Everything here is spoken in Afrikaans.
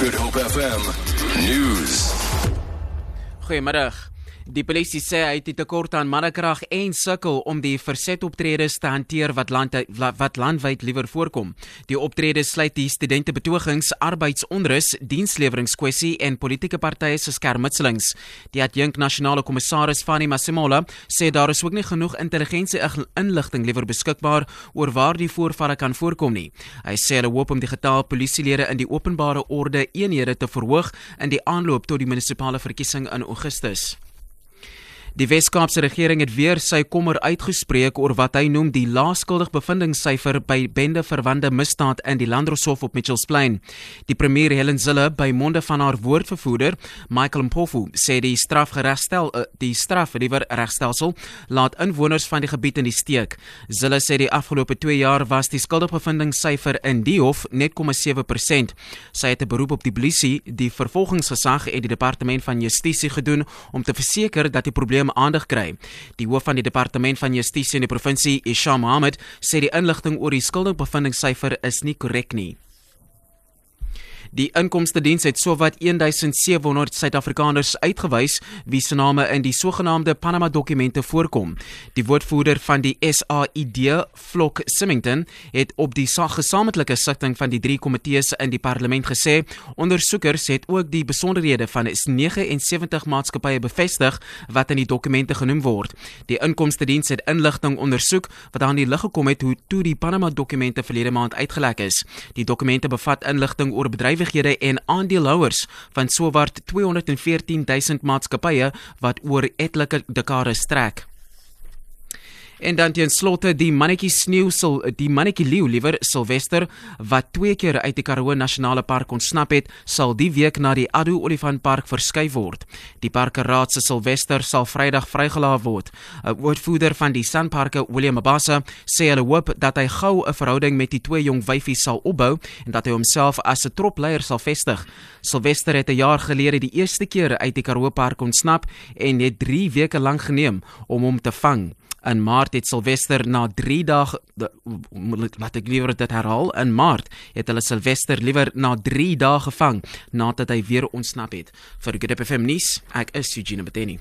Good Hope FM News. Goeiemiddag. Die polisie sê hy het die tekort aan mannekrag en sukkel om die verzetoptredes te hanteer wat land wat landwyd liewer voorkom. Die optredes sluit die studente betogings, arbeidsonrus, diensleweringskwessie en politieke partye se skermutselings. Die adjunk nasionale kommissaris Fani Masimola sê daar is ook nie genoeg intelligensie inligting liewer beskikbaar oor waar die voorvalle kan voorkom nie. Hy sê hulle hoop om die getal polisielede in die openbare orde eenhede te verhoog in die aanloop tot die munisipale verkiesing in Augustus. Die Wes-Kaapse regering het weer sy kommer uitgespreek oor wat hy noem die laaskuldig bevindingssyfer by bende verwande misdaad in die Landroshof op Mitchells Plain. Die premier Helen Zille by monde van haar woordvervoerder, Michael Mpofu, sê die strafgeregstel eh, die straf liewer regstelsel laat inwoners van die gebied in die steek. Zille sê die afgelope 2 jaar was die skuldige bevindingssyfer in die hof net 0,7%. Sy het 'n beroep op die polisie, die vervolgingsgesag en die departement van justisie gedoen om te verseker dat die probleem probleem aandag kry. Die hoof van die departement van justisie in die provinsie, Isham Mohammed, sê die inligting oor die skuldigbevindingssyfer is nie korrek nie. Die inkomste diens het sowat 1700 Suid-Afrikaners uitgewys wie se name in die sogenaamde Panama dokumente voorkom. Die woordvoerder van die SAID, Flok Simington, het op die gesamentlike sitting van die drie komitees in die parlement gesê, ondersoekers het ook die besonderhede van 79 maatskappye bevestig wat in die dokumente genoem word. Die inkomste diens het inligting ondersoek wat aan die lig gekom het hoe toe die Panama dokumente verlede maand uitgelek is. Die dokumente bevat inligting oor bedrywe bedrywighede en aandeelhouers van sowat 214 000 maatskappye wat oor etlike dekades strek. En dan teen slotte die mannetjie sneeu sal die mannetjie leeu liewer Silwester wat twee keer uit die Karoo Nasionale Park ontsnap het, sal die week na die Addo Olifantpark verskuif word. Die parkeraad se Silwester sal Vrydag vrygelaat word. 'n Woordvoerder van die Sanparke, William Mabasa, sê hulle hoop dat hy gou 'n verhouding met die twee jong wyfies sal opbou en dat hy homself as 'n tropleier sal vestig. Silwester het 'n jaar gelede die eerste keer uit die Karoo Park ontsnap en het 3 weke lank geneem om hom te vang. In Maart het Silwester na 3 dae laat ek liewer dit herhaal. In Maart het hulle Silwester liewer na 3 dae gevang nadat hy weer ontsnap het. Vir Good FM nuus, ek is Eugene Beteni.